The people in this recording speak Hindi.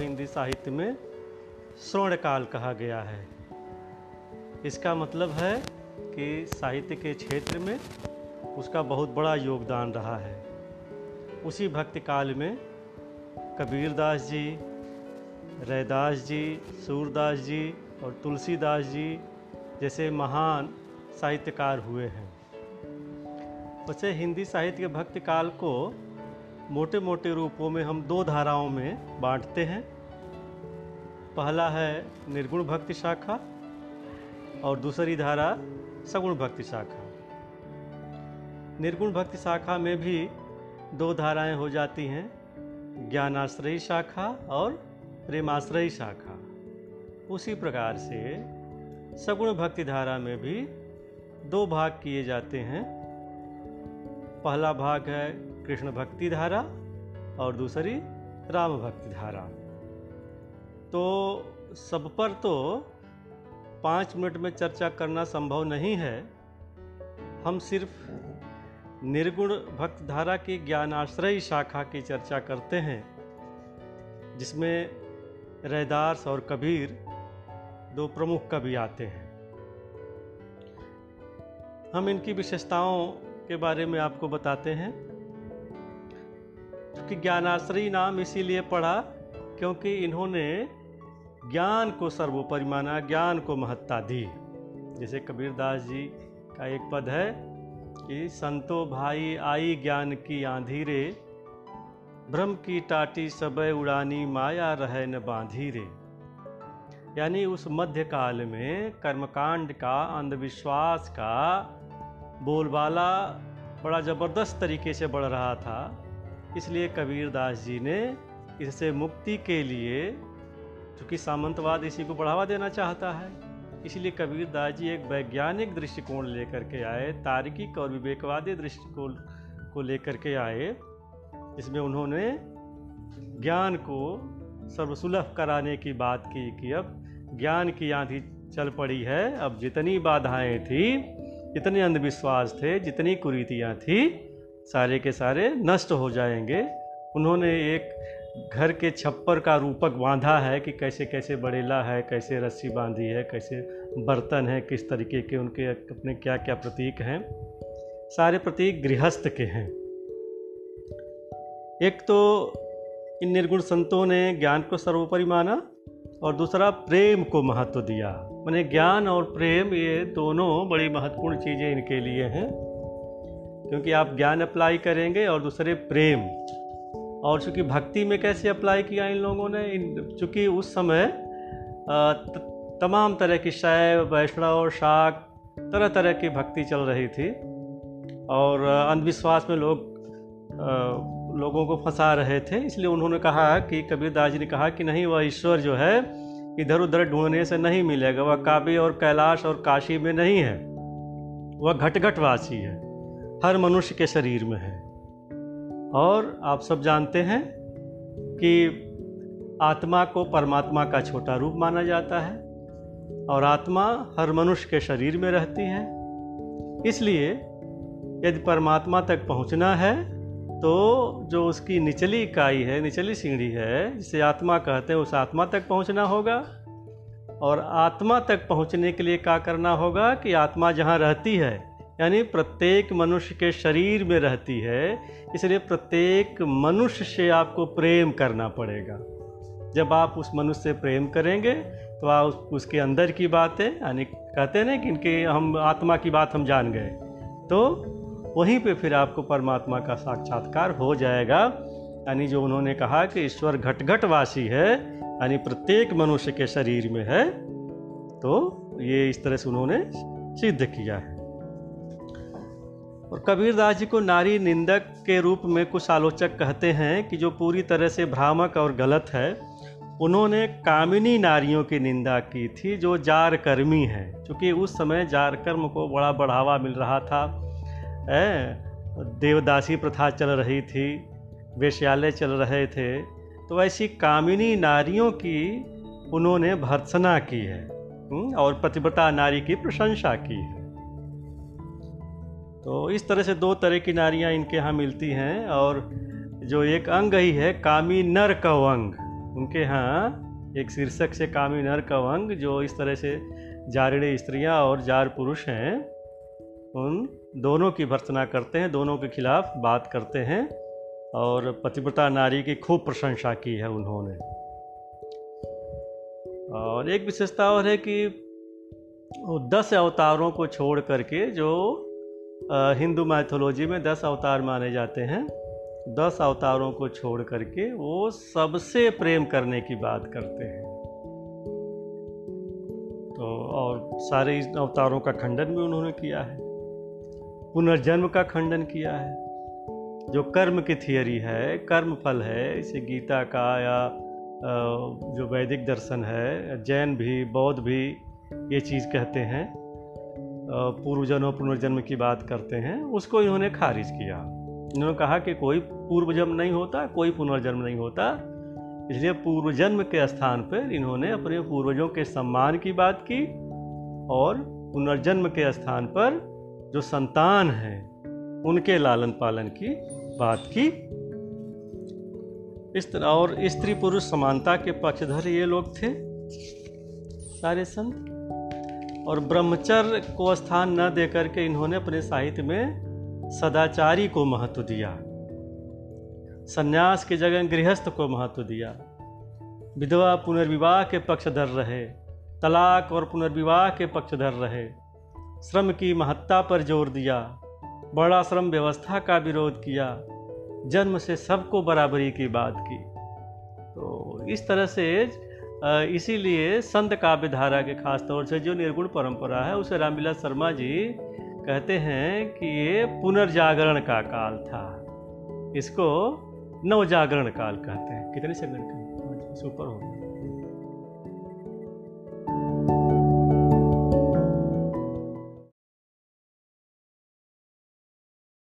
हिंदी साहित्य में स्वर्ण काल कहा गया है। इसका मतलब है कि साहित्य के क्षेत्र में उसका बहुत बड़ा योगदान रहा है। उसी भक्ति काल में कबीरदास जी, रैदास जी, सूरदास जी और तुलसीदास जी जैसे महान साहित्यकार हुए हैं। वैसे हिंदी साहित्य के भक्ति काल को मोटे मोटे रूपों में हम दो धाराओं में बांटते हैं। पहला है निर्गुण भक्ति शाखा और दूसरी धारा सगुण भक्ति शाखा। निर्गुण भक्ति शाखा में भी दो धाराएँ हो जाती हैं, ज्ञानाश्रयी शाखा और प्रेमाश्रयी शाखा। उसी प्रकार से सगुण भक्ति धारा में भी दो भाग किए जाते हैं। पहला भाग है कृष्ण भक्ति धारा और दूसरी राम भक्ति धारा। तो सब पर तो पाँच मिनट में चर्चा करना संभव नहीं है। हम सिर्फ़ निर्गुण भक्त धारा की ज्ञानाश्रयी शाखा की चर्चा करते हैं, जिसमें रैदास और कबीर, दो प्रमुख कवि आते हैं। हम इनकी विशेषताओं के बारे में आपको बताते हैं। क्योंकि ज्ञानाश्रयी नाम इसीलिए पढ़ा क्योंकि इन्होंने ज्ञान को सर्वोपरि माना, ज्ञान को महत्ता दी। जैसे कबीरदास जी का एक पद है कि, संतो भाई आई ज्ञान की आंधी रे ब्रह्म की टाटी सबय उड़ानी माया रहे न बांधी रे यानी उस मध्यकाल में कर्मकांड का, अंधविश्वास का बोलबाला बड़ा ज़बरदस्त तरीके से बढ़ रहा था। इसलिए कबीरदास जी ने इससे मुक्ति के लिए, चूँकि सामंतवाद इसी को बढ़ावा देना चाहता है, इसलिए कबीरदास जी एक वैज्ञानिक दृष्टिकोण लेकर के आए, तार्किक और विवेकवादी दृष्टिकोण को लेकर के आए इसमें उन्होंने ज्ञान को सर्वसुलभ कराने की बात की कि अब ज्ञान की आंधी चल पड़ी है, अब जितनी बाधाएँ थी जितने अंधविश्वास थे, जितनी कुरीतियाँ थी सारे के सारे नष्ट हो जाएँगे। उन्होंने एक घर के छप्पर का रूपक बांधा है कि कैसे कैसे बड़ेला है, कैसे रस्सी बांधी है, कैसे बर्तन है, किस तरीके के उनके अपने क्या क्या प्रतीक हैं। सारे प्रतीक गृहस्थ के हैं। एक तो इन निर्गुण संतों ने ज्ञान को सर्वोपरि माना और दूसरा प्रेम को महत्व दिया। मैंने ज्ञान और प्रेम ये दोनों बड़ी महत्वपूर्ण चीज़ें इनके लिए हैं। क्योंकि आप ज्ञान अप्लाई करेंगे और दूसरे प्रेम। और चूँकि भक्ति में कैसे अप्लाई किया इन लोगों ने? इन, चूँकि उस समय तमाम तरह की शैव वैष्णव, शाक तरह तरह की भक्ति चल रही थी। और अंधविश्वास में लोग लोगों को फंसा रहे थे। इसलिए उन्होंने कहा कि, कबीरदास जी ने कहा कि नहीं, वह ईश्वर जो है इधर उधर ढूँढने से नहीं मिलेगा। वह काबे और कैलाश और काशी में नहीं है। वह घटघटवासी है। हर मनुष्य के शरीर में है। और आप सब जानते हैं कि आत्मा को परमात्मा का छोटा रूप माना जाता है और आत्मा हर मनुष्य के शरीर में रहती है। इसलिए यदि परमात्मा तक पहुँचना है तो जो उसकी निचली इकाई है, निचली सीढ़ी है, जिसे आत्मा कहते हैं, उस आत्मा तक पहुँचना होगा। और आत्मा तक पहुँचने के लिए क्या करना होगा कि आत्मा जहाँ रहती है यानी प्रत्येक मनुष्य के शरीर में रहती है, इसलिए प्रत्येक मनुष्य से आपको प्रेम करना पड़ेगा। जब आप उस मनुष्य से प्रेम करेंगे तो आप उसके अंदर की बातें, यानी कहते हैं ना कि इनके हम, आत्मा की बात हम जान गए तो वहीं पे फिर आपको परमात्मा का साक्षात्कार हो जाएगा। यानी जो उन्होंने कहा कि ईश्वर घट घटवासी है, यानी प्रत्येक मनुष्य के शरीर में है तो ये इस तरह से उन्होंने सिद्ध किया है। और कबीरदास जी को नारी निंदक के रूप में कुछ आलोचक कहते हैं कि जो पूरी तरह से भ्रामक और गलत है, उन्होंने कामिनी नारियों की निंदा की थी, जो जार कर्मी हैं। क्योंकि उस समय जार कर्म को बड़ा बढ़ावा मिल रहा था देवदासी प्रथा चल रही थी, वेश्यालय चल रहे थे तो ऐसी कामिनी नारियों की उन्होंने भर्सना की है और प्रतिभता नारी की प्रशंसा की है। तो इस तरह से दो तरह की नारियाँ इनके यहाँ मिलती हैं और जो एक अंग ही है, कामी नर का अंग। उनके यहाँ एक शीर्षक से कामी नर कवंग जो इस तरह से जारिणी स्त्रियाँ और जार पुरुष हैं, उन दोनों की भर्सना करते हैं, दोनों के खिलाफ बात करते हैं और पतिव्रता नारी की खूब प्रशंसा की है उन्होंने। और एक विशेषता और है कि दस अवतारों को छोड़ करके जो हिंदू मैथोलॉजी में दस अवतार माने जाते हैं। दस अवतारों को छोड़ करके वो सबसे प्रेम करने की बात करते हैं। तो और सारे अवतारों का खंडन भी उन्होंने किया है। पुनर्जन्म का खंडन किया है। जो कर्म की थियरी है कर्म फल है, इसे गीता का या जो वैदिक दर्शन है, जैन भी, बौद्ध भी ये चीज़ कहते हैं। पूर्व जन्म पुनर्जन्म की बात करते हैं, उसको इन्होंने खारिज किया। इन्होंने कहा कि कोई पूर्व जन्म नहीं होता, कोई पुनर्जन्म नहीं होता। इसलिए पूर्व जन्म के स्थान पर इन्होंने अपने पूर्वजों के सम्मान की बात की और पुनर्जन्म के स्थान पर जो संतान है, उनके लालन पालन की बात की। इस तरह और स्त्री पुरुष समानता के पक्षधर ये लोग थे। सारे संत। और ब्रह्मचर्य को स्थान न देकर के इन्होंने अपने साहित्य में सदाचारी को महत्व दिया, सन्यास की जगह गृहस्थ को महत्व दिया, विधवा पुनर्विवाह के पक्षधर रहे, तलाक और पुनर्विवाह के पक्षधर रहे, श्रम की महत्ता पर ज़ोर दिया, बड़ा श्रम व्यवस्था का विरोध किया, जन्म से सबको बराबरी की बात की। तो इस तरह से इसीलिए संत काव्य धारा के खास तौर से जो निर्गुण परंपरा है, उसे रामविलास शर्मा जी कहते हैं कि ये पुनर्जागरण का काल था। इसको नवजागरण काल कहते हैं। कितने सेकंड का? ऊपर हो